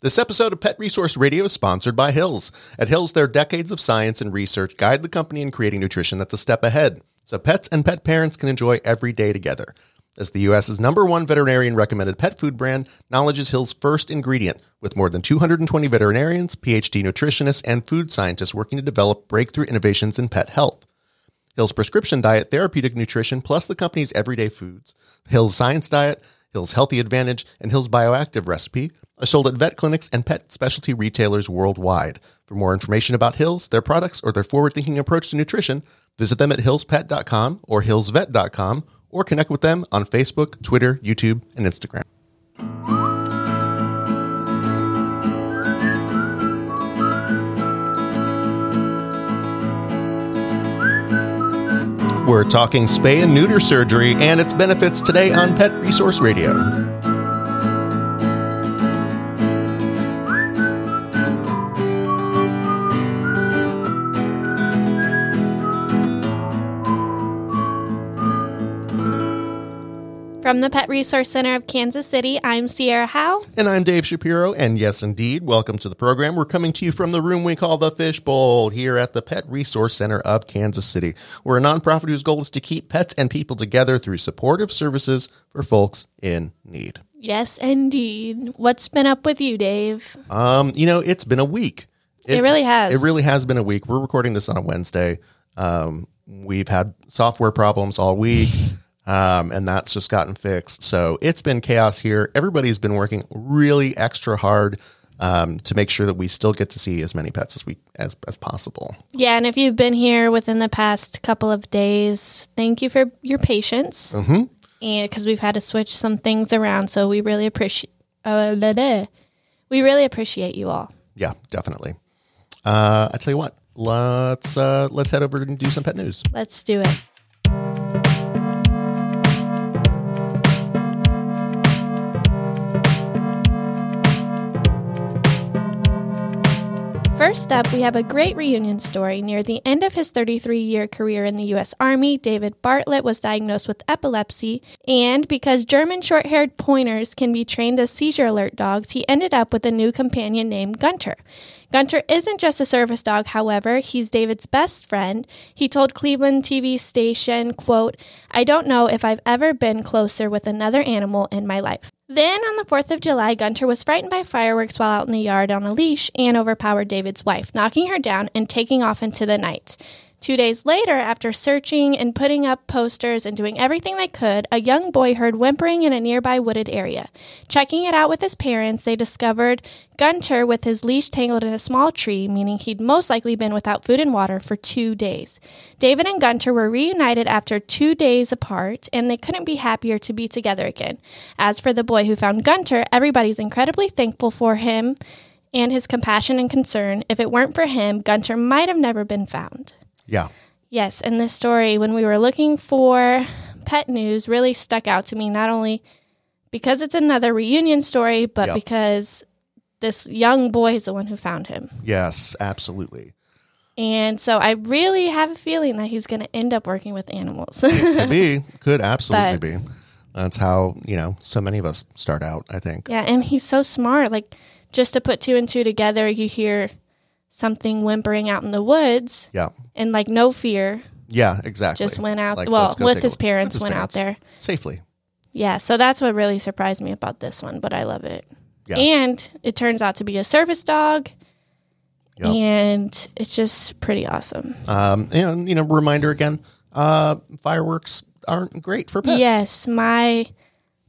This episode of Pet Resource Radio is sponsored by Hills. At Hills, their decades of science and research guide the company in creating nutrition that's a step ahead, so pets and pet parents can enjoy every day together. As the U.S.'s number one veterinarian recommended pet food brand, knowledge is Hill's first ingredient, with more than 220 veterinarians, PhD nutritionists, and food scientists working to develop breakthrough innovations in pet health. Hill's prescription diet, therapeutic nutrition, plus the company's everyday foods, Hill's science diet, Hill's healthy advantage, and Hill's bioactive recipe are sold at vet clinics and pet specialty retailers worldwide. For more information about Hills, their products, or their forward thinking approach to nutrition, visit them at hillspet.com or hillsvet.com or connect with them on Facebook, Twitter, YouTube, and Instagram. We're talking spay and neuter surgery and its benefits today on Pet Resource Radio. From the Pet Resource Center of Kansas City, I'm Sierra Howe. And I'm Dave Shapiro. And yes, indeed, welcome to the program. We're coming to you from the room we call the Fishbowl here at the Pet Resource Center of Kansas City. We're a nonprofit whose goal is to keep pets and people together through supportive services for folks in need. Yes, indeed. What's been up with you, Dave? Um, you know, it's been a week. It really has. It really has been a week. We're recording this on a Wednesday. Um, we've had software problems all week. Um, and that's just gotten fixed. So it's been chaos here. Everybody's been working really extra hard um, to make sure that we still get to see as many pets as we as as possible. Yeah, and if you've been here within the past couple of days, thank you for your patience. Mm-hmm. And because we've had to switch some things around, so we really appreciate. Uh, we really appreciate you all. Yeah, definitely. Uh, I tell you what, let's uh, let's head over and do some pet news. Let's do it. First up, we have a great reunion story. Near the end of his 33 year career in the U.S. Army, David Bartlett was diagnosed with epilepsy, and because German short haired pointers can be trained as seizure alert dogs, he ended up with a new companion named Gunter. Gunter isn't just a service dog, however, he's David's best friend. He told Cleveland TV station, quote, I don't know if I've ever been closer with another animal in my life. Then on the 4th of July, Gunter was frightened by fireworks while out in the yard on a leash and overpowered David's wife, knocking her down and taking off into the night. Two days later, after searching and putting up posters and doing everything they could, a young boy heard whimpering in a nearby wooded area. Checking it out with his parents, they discovered Gunter with his leash tangled in a small tree, meaning he'd most likely been without food and water for two days. David and Gunter were reunited after two days apart, and they couldn't be happier to be together again. As for the boy who found Gunter, everybody's incredibly thankful for him and his compassion and concern. If it weren't for him, Gunter might have never been found. Yeah. Yes, and this story, when we were looking for pet news, really stuck out to me, not only because it's another reunion story, but Yep. because this young boy is the one who found him. Yes, absolutely. And so I really have a feeling that he's going to end up working with animals. Could be. Could absolutely But- be. That's how, you know, so many of us start out, I think. yeah, and he's so smart. Like, just to put two and two together, you hear something whimpering out in the woods Yeah. and, like, no fear, Yeah, exactly. just went out. Like, well, with his parents, With his went out there. Safely. Yeah, so that's what really surprised me about this one, but I love it. Yeah. And it turns out to be a service dog. Yep. And it's just pretty awesome. Um, and, you know, reminder again, uh, fireworks aren't great for pets. Yes, my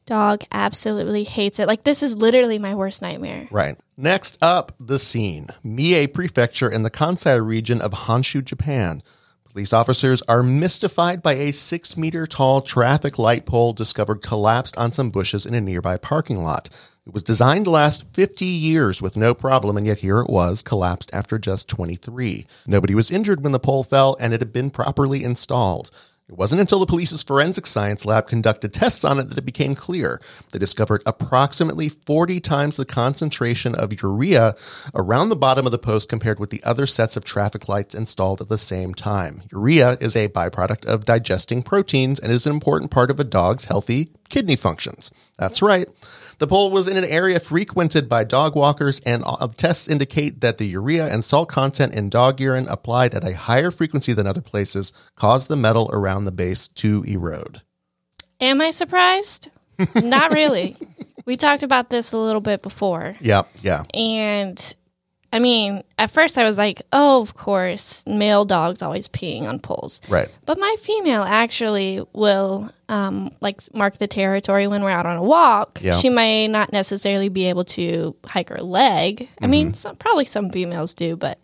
dog absolutely hates it. Like this is literally my worst nightmare. Right. Next up, the scene. Mie Prefecture in the Kansai region of Honshu, Japan. Police officers are mystified by a six meter tall traffic light pole discovered collapsed on some bushes in a nearby parking lot. It was designed to last 50 years with no problem, and yet here it was, collapsed after just 23. Nobody was injured when the pole fell, and it had been properly installed. It wasn't until the police's forensic science lab conducted tests on it that it became clear. They discovered approximately 40 times the concentration of urea around the bottom of the post compared with the other sets of traffic lights installed at the same time. Urea is a byproduct of digesting proteins and is an important part of a dog's healthy kidney functions. That's right. The pole was in an area frequented by dog walkers, and tests indicate that the urea and salt content in dog urine applied at a higher frequency than other places caused the metal around the base to erode. Am I surprised? Not really. We talked about this a little bit before. Yeah, yeah. And I mean, at first I was like, oh, of course, male dogs always peeing on poles. Right. But my female actually will um, like mark the territory when we're out on a walk. Yeah. She may not necessarily be able to hike her leg. I mean, some, probably some females do, but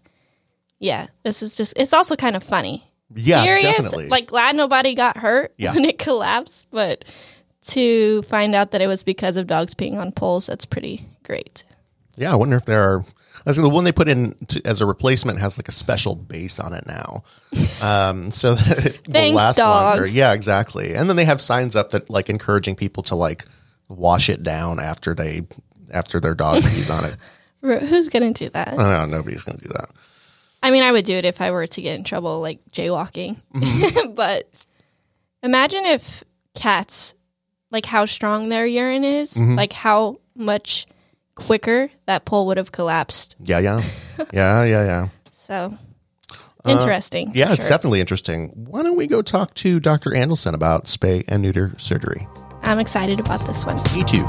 yeah, this is just, it's also kind of funny. Yeah, Serious, definitely. like glad nobody got hurt Yeah. when it collapsed, but to find out that it was because of dogs peeing on poles, that's pretty great. yeah, I wonder if there are. I the one they put in to, as a replacement has like a special base on it now, um, so that it will Thanks, last longer. Yeah, exactly. And then they have signs up that like encouraging people to like wash it down after they after their dog pees on it. Who's going to do that? I don't know. Nobody's going to do that. I mean, I would do it if I were to get in trouble, like jaywalking. Mm-hmm. but imagine if cats, like how strong their urine is, Mm-hmm. like how much quicker that pole would have collapsed. Yeah, yeah, yeah, yeah, yeah. So interesting. Uh, Yeah, it's sure. definitely interesting. Why don't we go talk to Dr. Andelson about spay and neuter surgery? I'm excited about this one. Me too.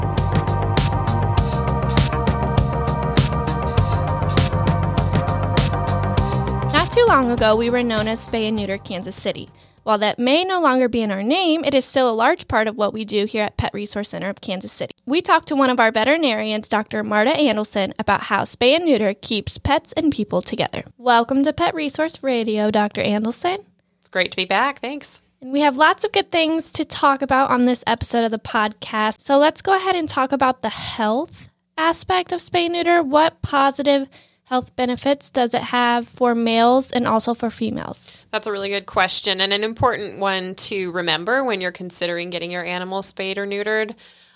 Not too long ago, we were known as Spay and Neuter Kansas City. While that may no longer be in our name, it is still a large part of what we do here at Pet Resource Center of Kansas City. We talked to one of our veterinarians, Dr. Marta Andelson, about how spay and neuter keeps pets and people together. Welcome to Pet Resource Radio, Dr. Andelson. It's great to be back. Thanks. And we have lots of good things to talk about on this episode of the podcast. So let's go ahead and talk about the health aspect of spay and neuter. What positive health benefits does it have for males and also for females? That's a really good question and an important one to remember when you're considering getting your animal spayed or neutered.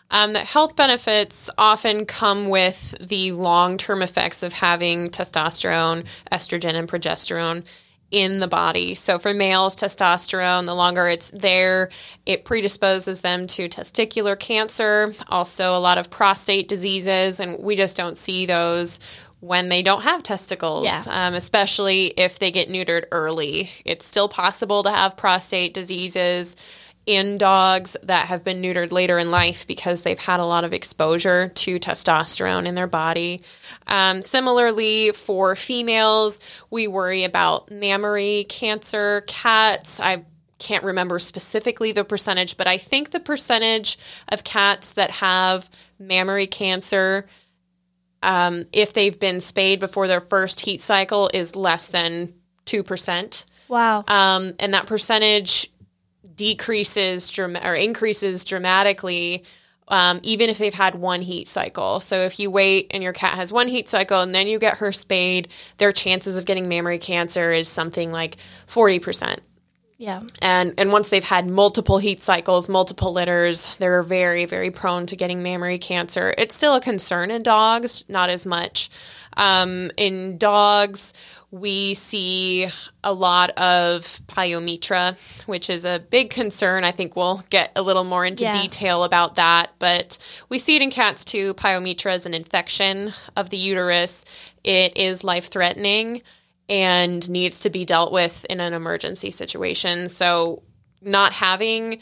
Um, health benefits often come with the long term effects of having testosterone, estrogen, and progesterone in the body. So for males, testosterone, the longer it's there, it predisposes them to testicular cancer, also a lot of prostate diseases, and we just don't see those when they don't have testicles, Yeah. um, especially if they get neutered early. It's still possible to have prostate diseases in dogs that have been neutered later in life because they've had a lot of exposure to testosterone in their body. Um, similarly, for females, we worry about mammary cancer. Cats, I can't remember specifically the percentage, but I think the percentage of cats that have mammary cancer um, if they've been spayed before their first heat cycle is less than 2%. Wow. Um, and that percentage decreases or increases dramatically um, even if they've had one heat cycle. So if you wait and your cat has one heat cycle and then you get her spayed, their chances of getting mammary cancer is something like 40%. Yeah. And and once they've had multiple heat cycles, multiple litters, they're very very prone to getting mammary cancer. It's still a concern in dogs, not as much. Um, in dogs, we see a lot of pyometra, which is a big concern. I think we'll get a little more into Yeah. detail about that, but we see it in cats too. Pyometra is an infection of the uterus. It is life threatening and needs to be dealt with in an emergency situation. So, not having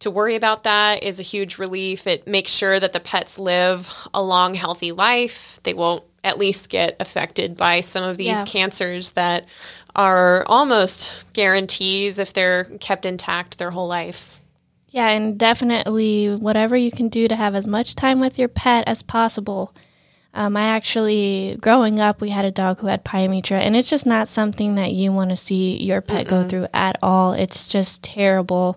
to worry about that is a huge relief. It makes sure that the pets live a long, healthy life. They won't at least get affected by some of these Yeah. cancers that are almost guarantees if they're kept intact their whole life. Yeah, and definitely whatever you can do to have as much time with your pet as possible. Um, I actually, growing up, we had a dog who had pyometra, and it's just not something that you want to see your pet go through at all. It's just terrible.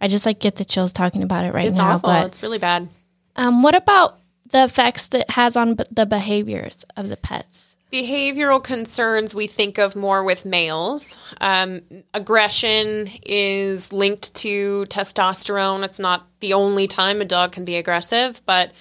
I just like get the chills talking about it right It's now. awful. But it's really bad. um, what about the effects that it has on b- the behaviors of the pets? Behavioral concerns we think of more with males. Um, aggression is linked to testosterone. It's not the only time a dog can be aggressive, but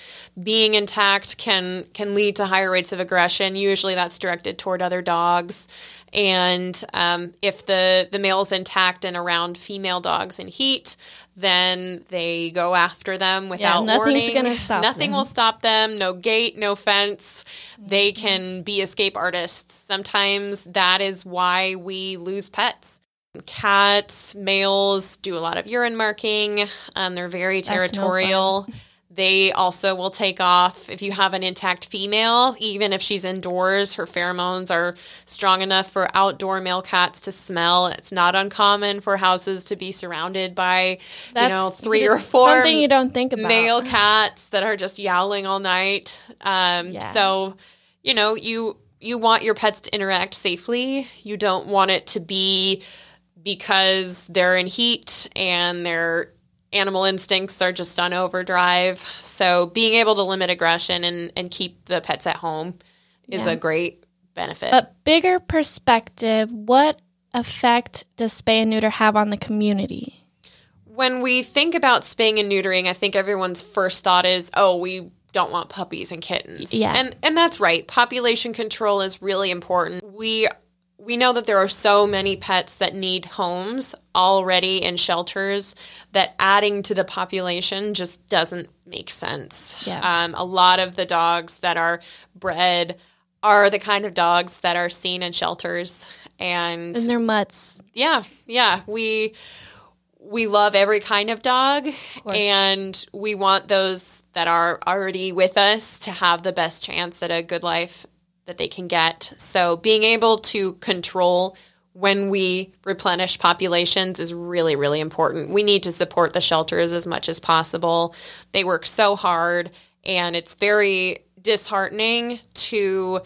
being intact can can lead to higher rates of aggression. Usually, that's directed toward other dogs. And um, if the the male's intact and around female dogs in heat, then they go after them without warning. nothing's warning. gonna stop Nothing them. will stop them. No gate, no fence. They can be escape artists. Sometimes that is why we lose pets. Cats, males do a lot of urine marking. Um, they're very That's no territorial. they also will take off if you have an intact female, even if she's indoors. Her pheromones are strong enough for outdoor male cats to smell. It's not uncommon for houses to be surrounded by, you know, three or four Something you don't think about. male cats that are just yowling all night. Um, Yeah. So, you know, you you want your pets to interact safely. You don't want it to be because they're in heat and their animal instincts are just on overdrive. So, being able to limit aggression and, and keep the pets at home is Yeah. a great benefit. But bigger perspective, what effect does spay and neuter have on the community? when we think about spaying and neutering, I think everyone's first thought is, "Oh, we don't want puppies and kittens." Yeah. and and that's right. Population control is really important. We we know that there are so many pets that need homes already in shelters that adding to the population just doesn't make sense. Yeah. Um, a lot of the dogs that are bred are the kind of dogs that are seen in shelters and And their mutts. yeah, yeah. We we love every kind of dog course. and we want those that are already with us to have the best chance at a good life that they can get. So being able to control when we replenish populations is really really important. We need to support the shelters as much as possible. They work so hard and it's very disheartening to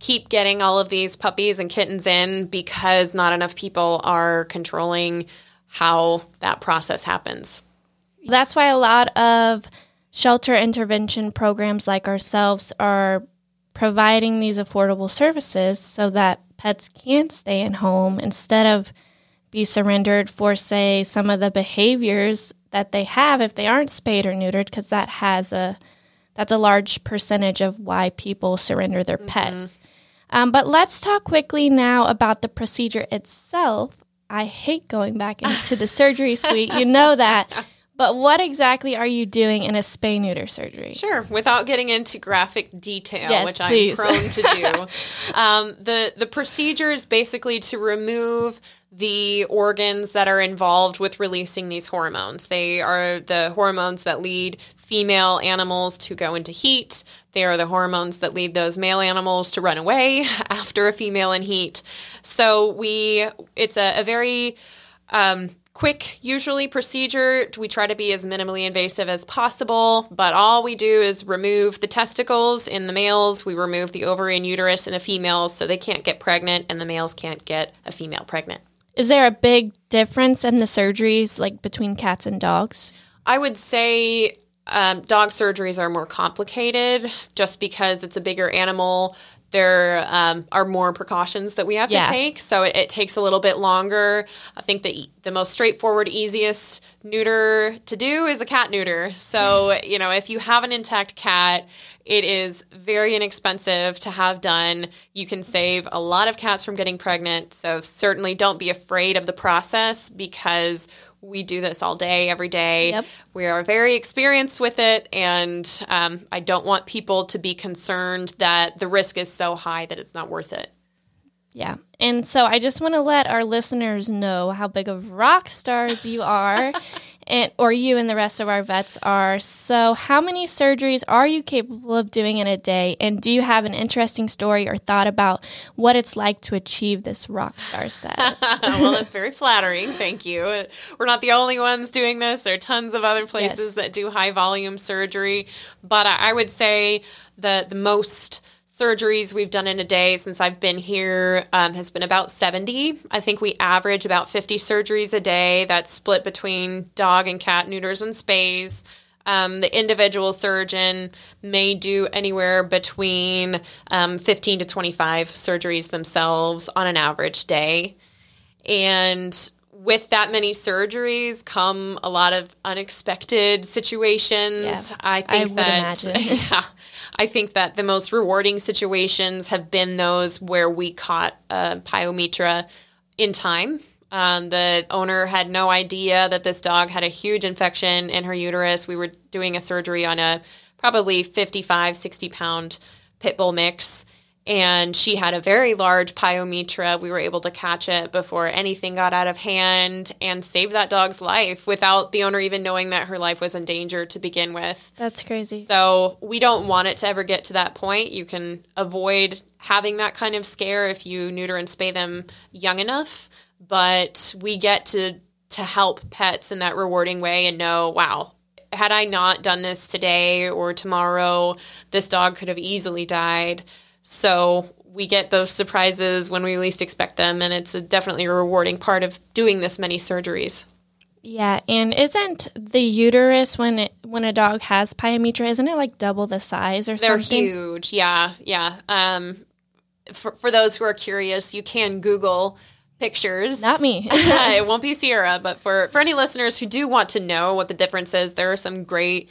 keep getting all of these puppies and kittens in because not enough people are controlling how that process happens. That's why a lot of shelter intervention programs like ourselves are providing these affordable services so that pets can stay in home instead of be surrendered for say some of the behaviors that they have if they aren't spayed or neutered because that has a that's a large percentage of why people surrender their pets. Um, but let's talk quickly now about the procedure itself. I hate going back into the surgery suite. You know that but what exactly are you doing in a spay neuter surgery Sure, without getting into graphic detail, Yes, which please. I'm prone to do. um, the the procedure is basically to remove the organs that are involved with releasing these hormones. They are the hormones that lead female animals to go into heat. They are the hormones that lead those male animals to run away after a female in heat. So we, it's a, a very um, quick, usually procedure. We try to be as minimally invasive as possible, but all we do is remove the testicles in the males. We remove the ovary and uterus in the females so they can't get pregnant and the males can't get a female pregnant. is there a big difference in the surgeries like between cats and dogs I would say um, dog surgeries are more complicated just because it's a bigger animal. There um, are more precautions that we have Yeah. to take, so it, it takes a little bit longer. I think the the most straightforward, easiest neuter to do is a cat neuter. So you know, if you have an intact cat, it is very inexpensive to have done. You can save a lot of cats from getting pregnant. So certainly don't be afraid of the process because we do this all day, every day. Yep. We are very experienced with it, and um, I don't want people to be concerned that the risk is so high that it's not worth it. Yeah. And so I just want to let our listeners know how big of rock stars you are and or you and the rest of our vets are. So how many surgeries are you capable of doing in a day and do you have an interesting story or thought about what it's like to achieve this rock star status? well, that's very flattering. Thank you. We're not the only ones doing this. There are tons of other places Yes. that do high volume surgery, but I I would say that the most surgeries we've done in a day since I've been here um, has been about 70. I think we average about 50 surgeries a day. That's split between dog and cat neuters and spays. Um, the individual surgeon may do anywhere between um, 15 to 25 surgeries themselves on an average day. And with that many surgeries come a lot of unexpected situations. Yeah, I think would that yeah, I think that the most rewarding situations have been those where we caught uh, pyometra in time Um, the owner had no idea that this dog had a huge infection in her uterus. We were doing a surgery on a probably 55, 60 pound pit bull mix and she had a very large pyometra. We were able to catch it before anything got out of hand and save that dog's life without the owner even knowing that her life was in danger to begin with. That's crazy. So, we don't want it to ever get to that point. You can avoid having that kind of scare if you neuter and spay them young enough, but we get to to help pets in that rewarding way and know, wow, had I not done this today or tomorrow, this dog could have easily died. So we get those surprises when we least expect them, and it's a definitely a rewarding part of doing this many surgeries. Yeah, and isn't the uterus when it when a dog has pyometra, isn't it like double the size or something? They're huge. Yeah, yeah. Um, for, for those who are curious, you can Google pictures. Not me. it won't be Sierra, but for, for any listeners who do want to know what the difference is, there are some great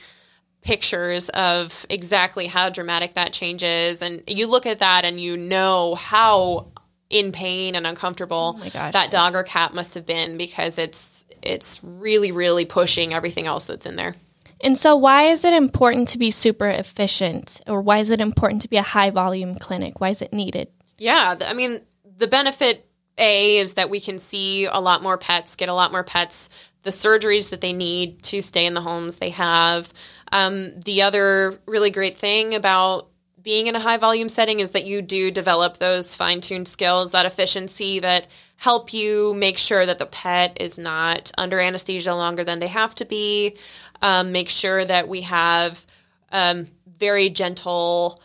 pictures of exactly how dramatic that change is. And you look at that and you know how in pain and uncomfortable Oh gosh, that dog or cat must have been because it's it's really, really pushing everything else that's in there. And so, why is it important to be super efficient, or why is it important to be a high volume clinic? Why is it needed? Yeah, I mean, the benefit A is that we can see a lot more pets, get a lot more pets, the surgeries that they need to stay in the homes they have. Um, the other really great thing about being in a high volume setting is that you do develop those fine tuned skills, that efficiency that help you make sure that the pet is not under anesthesia longer than they have to be. Um, make sure that we have um, very gentle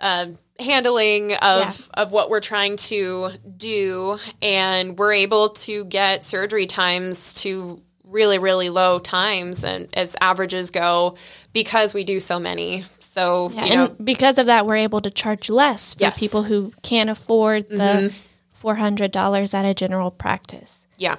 um handling of Yeah. of what we're trying to do, and we're able to get surgery times to really really low times and as averages go because we do so many. So Yeah, you know, and because of that, we're able to charge less for Yes. Mm-hmm. people who can't afford the four hundred dollars at a general practice. yeah.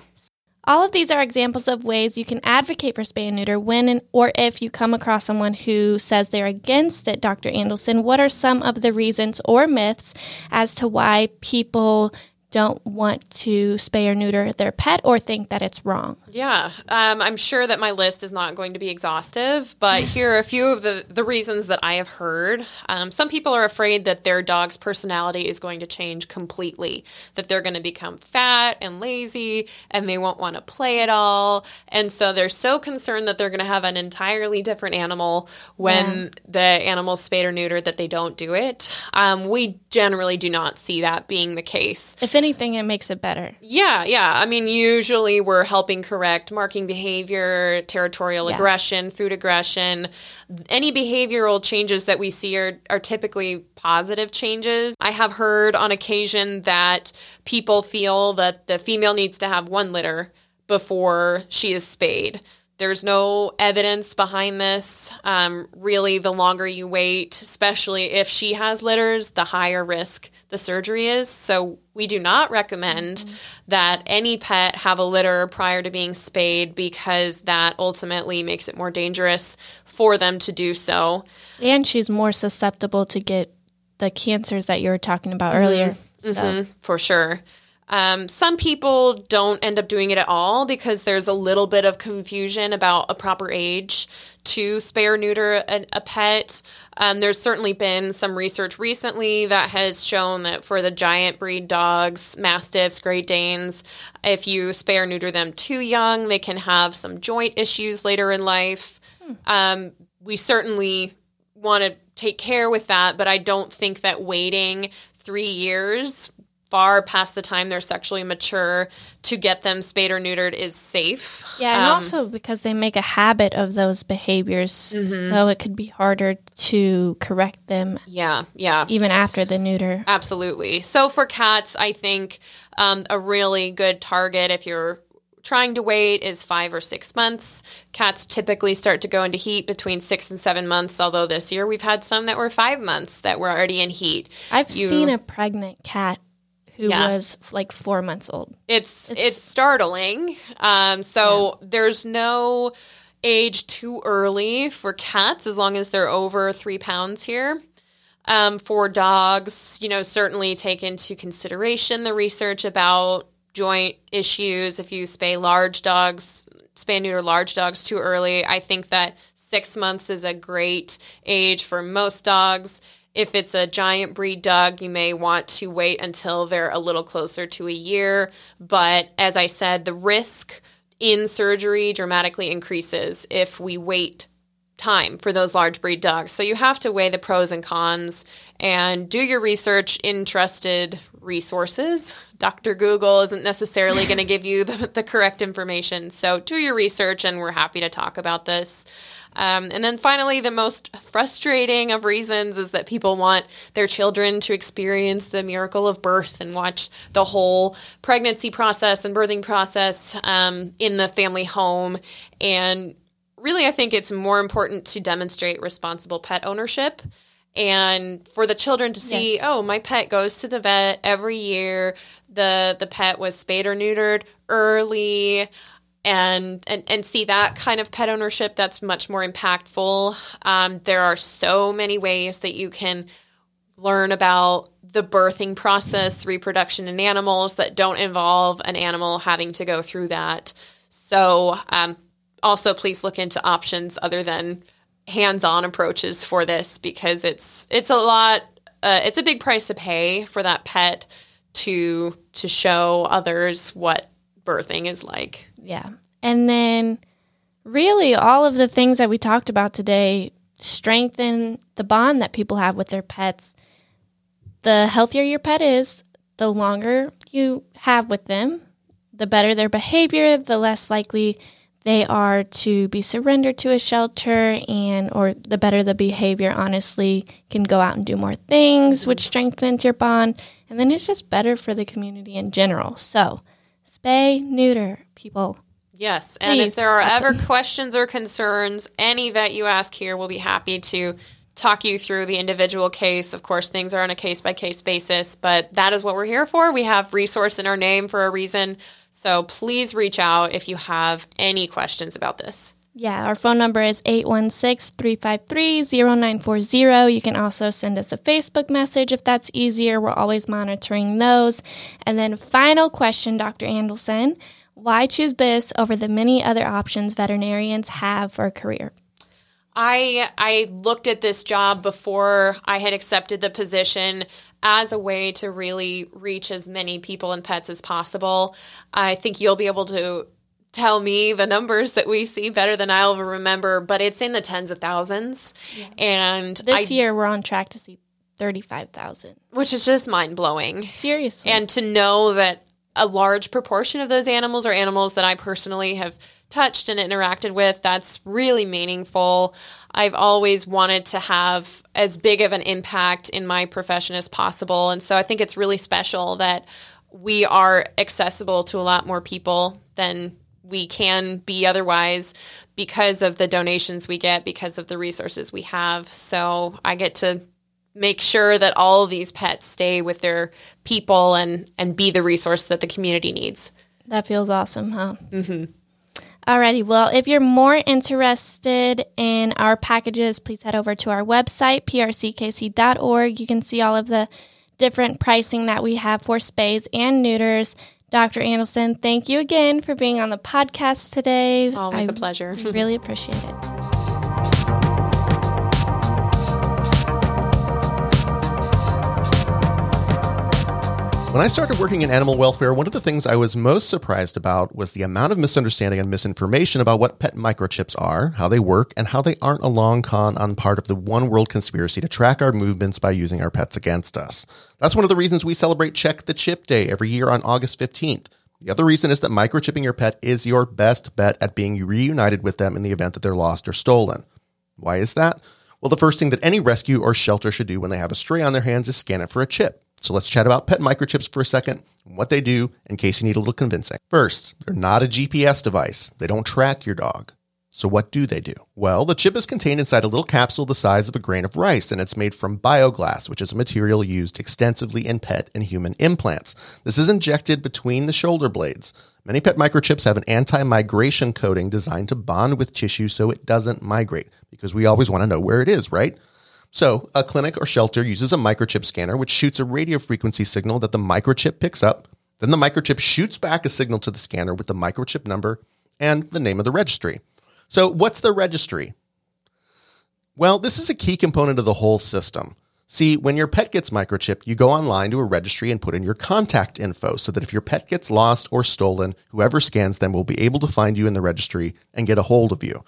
All of these are examples of ways you can advocate for spay and neuter when and, or if you come across someone who says they're against it, Dr. Andelson. What are some of the reasons or myths as to why people don't want to spay or neuter their pet or think that it's wrong? Yeah, um, I'm sure that my list is not going to be exhaustive, but here are a few of the, the reasons that I have heard. Um, some people are afraid that their dog's personality is going to change completely, that they're going to become fat and lazy and they won't want to play at all. And so they're so concerned that they're going to have an entirely different animal when the animal's spayed or neutered that they don't do it. Um, we generally do not see that being the case. If anything, it makes it better. Yeah, yeah. I mean, usually we're helping correct marking behavior, territorial Yeah. aggression, food aggression. Any behavioral changes that we see are, are typically positive changes. I have heard on occasion that people feel that the female needs to have one litter before she is spayed. There's no evidence behind this. Um, really, the longer you wait, especially if she has litters, the higher risk the surgery is. So, we do not recommend that any pet have a litter prior to being spayed because that ultimately makes it more dangerous for them to do so. And she's more susceptible to get the cancers that you were talking about earlier. So, Mhm, for sure. Um, some people don't end up doing it at all because there's a little bit of confusion about a proper age to spay or neuter a, a pet. Um, there's certainly been some research recently that has shown that for the giant breed dogs, Mastiffs, Great Danes, if you spay or neuter them too young, they can have some joint issues later in life. Um, we certainly want to take care with that, but I don't think that waiting three years far past the time they're sexually mature to get them spayed or neutered is safe. Yeah, and Um, also because they make a habit of those behaviors, Mm-hmm. so it could be harder to correct them yeah, yeah. even after the neuter. Absolutely. So for cats, I think um, a really good target if you're trying to wait is five or six months. Cats typically start to go into heat between six and seven months, although this year we've had some that were five months that were already in heat. I've you- seen a pregnant cat who Yeah. was like four months old. It's it's, It's- startling. Um, so there's no age too early for cats as long as they're over three pounds here. Um, for dogs, you know, certainly take into consideration the research about joint issues if you spay large dogs, spay neuter large dogs too early. I think that six months is a great age for most dogs. If it's a giant breed dog, you may want to wait until they're a little closer to a year. But as I said, the risk in surgery dramatically increases if we wait time for those large breed dogs. So you have to weigh the pros and cons and do your research in trusted resources. Dr. Google isn't necessarily going to give you the, the, correct information. So do your research, and we're happy to talk about this. Um, and then finally, the most frustrating of reasons is that people want their children to experience the miracle of birth and watch the whole pregnancy process and birthing process um, in the family home. And really, I think it's more important to demonstrate responsible pet ownership and for the children to see yes. oh my pet goes to the vet every year the the pet was spayed or neutered early and and, and see that kind of pet ownership that's much more impactful. Um, there are so many ways that you can learn about the birthing process reproduction in animals that don't involve an animal having to go through that. So um, also please look into options other than hands-on approaches for this because it's it's a lot uh, it's a big price to pay for that pet to to show others what birthing is like. Yeah. And then really all of the things that we talked about today strengthen the bond that people have with their pets. The healthier your pet is, the longer you have with them, the better their behavior, the less likely they are to be surrendered to a shelter and or the better the behavior honestly can go out and do more things which strengthens your bond and then it's just better for the community in general so spay neuter people. Yes and if there are ever questions or concerns any vet you ask here will be happy to talk you through the individual case. Of course things are on a case by case basis but that is what we're here for. We have resource in our name for a reason. So please reach out if you have any questions about this. Yeah, our phone number is 816 353 0940. You can also send us a Facebook message if that's easier. We're always monitoring those. And then, final question, Dr. Andelson why choose this over the many other options veterinarians have for a career? I I looked at this job before I had accepted the position as a way to really reach as many people and pets as possible. I think you'll be able to tell me the numbers that we see better than I'll ever remember, but it's in the tens of thousands. Yeah. And this I, year we're on track to see 35,000, which is just mind blowing. Seriously. And to know that a large proportion of those animals are animals that I personally have touched and interacted with, that's really meaningful. I've always wanted to have as big of an impact in my profession as possible. And so I think it's really special that we are accessible to a lot more people than we can be otherwise because of the donations we get, because of the resources we have. So I get to make sure that all of these pets stay with their people and and be the resource that the community needs. That feels awesome, huh? Mm-hmm. Alrighty, well, if you're more interested in our packages, please head over to our website, prckc.org. You can see all of the different pricing that we have for spays and neuters. Dr. Andelson, thank you again for being on the podcast today. Always I a pleasure. really appreciate it. When I started working in animal welfare, one of the things I was most surprised about was the amount of misunderstanding and misinformation about what pet microchips are, how they work, and how they aren't a long con on part of the one world conspiracy to track our movements by using our pets against us. That's one of the reasons we celebrate Check the Chip Day every year on August 15th. The other reason is that microchipping your pet is your best bet at being reunited with them in the event that they're lost or stolen. Why is that? Well, the first thing that any rescue or shelter should do when they have a stray on their hands is scan it for a chip. So let's chat about pet microchips for a second what they do in case you need a little convincing. First, they're not a GPS device. They don't track your dog. So what do they do? Well, the chip is contained inside a little capsule the size of a grain of rice, and it's made from bioglass, which is a material used extensively in pet and human implants. This is injected between the shoulder blades. Many pet microchips have an anti-migration coating designed to bond with tissue so it doesn't migrate, because we always want to know where it is, right? So, a clinic or shelter uses a microchip scanner which shoots a radio frequency signal that the microchip picks up Then the microchip shoots back a signal to the scanner with the microchip number and the name of the registry. So, what's the registry? Well, this is a key component of the whole system. See, when your pet gets microchipped, you go online to a registry and put in your contact info so that if your pet gets lost or stolen, whoever scans them will be able to find you in the registry and get a hold of you.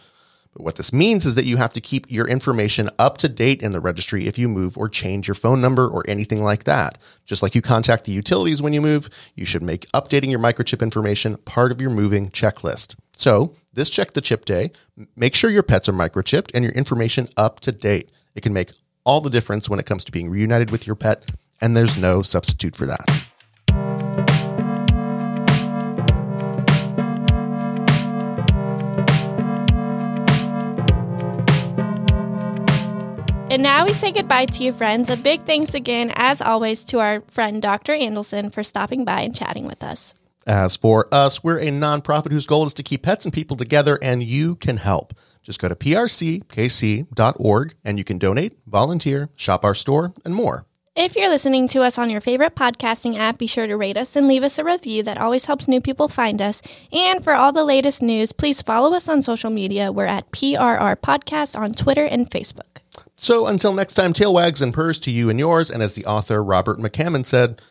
But what this means is that you have to keep your information up to date in the registry if you move or change your phone number or anything like that. Just like you contact the utilities when you move, you should make updating your microchip information part of your moving checklist. So, this check the chip day, make sure your pets are microchipped and your information up to date. It can make all the difference when it comes to being reunited with your pet, and there's no substitute for that. And now we say goodbye to you, friends. A big thanks again, as always, to our friend Dr. Andelson for stopping by and chatting with us. As for us, we're a nonprofit whose goal is to keep pets and people together, and you can help. Just go to prckc.org and you can donate, volunteer, shop our store, and more. If you're listening to us on your favorite podcasting app, be sure to rate us and leave us a review. That always helps new people find us. And for all the latest news, please follow us on social media. We're at PRR Podcast on Twitter and Facebook. So until next time, tail wags and purrs to you and yours. And as the author Robert McCammon said,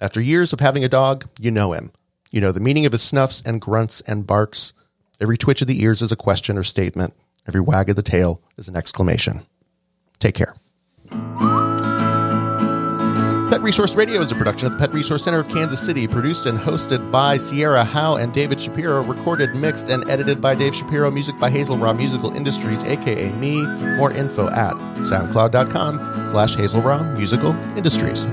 after years of having a dog, you know him. You know the meaning of his snuffs and grunts and barks. Every twitch of the ears is a question or statement. Every wag of the tail is an exclamation. Take care. Pet Resource Radio is a production of the Pet Resource Center of Kansas City, produced and hosted by Sierra Howe and David Shapiro, recorded, mixed, and edited by Dave Shapiro, music by Hazel Raw Musical Industries, aka me. More info at soundcloud.com slash Hazel Raw Musical Industries.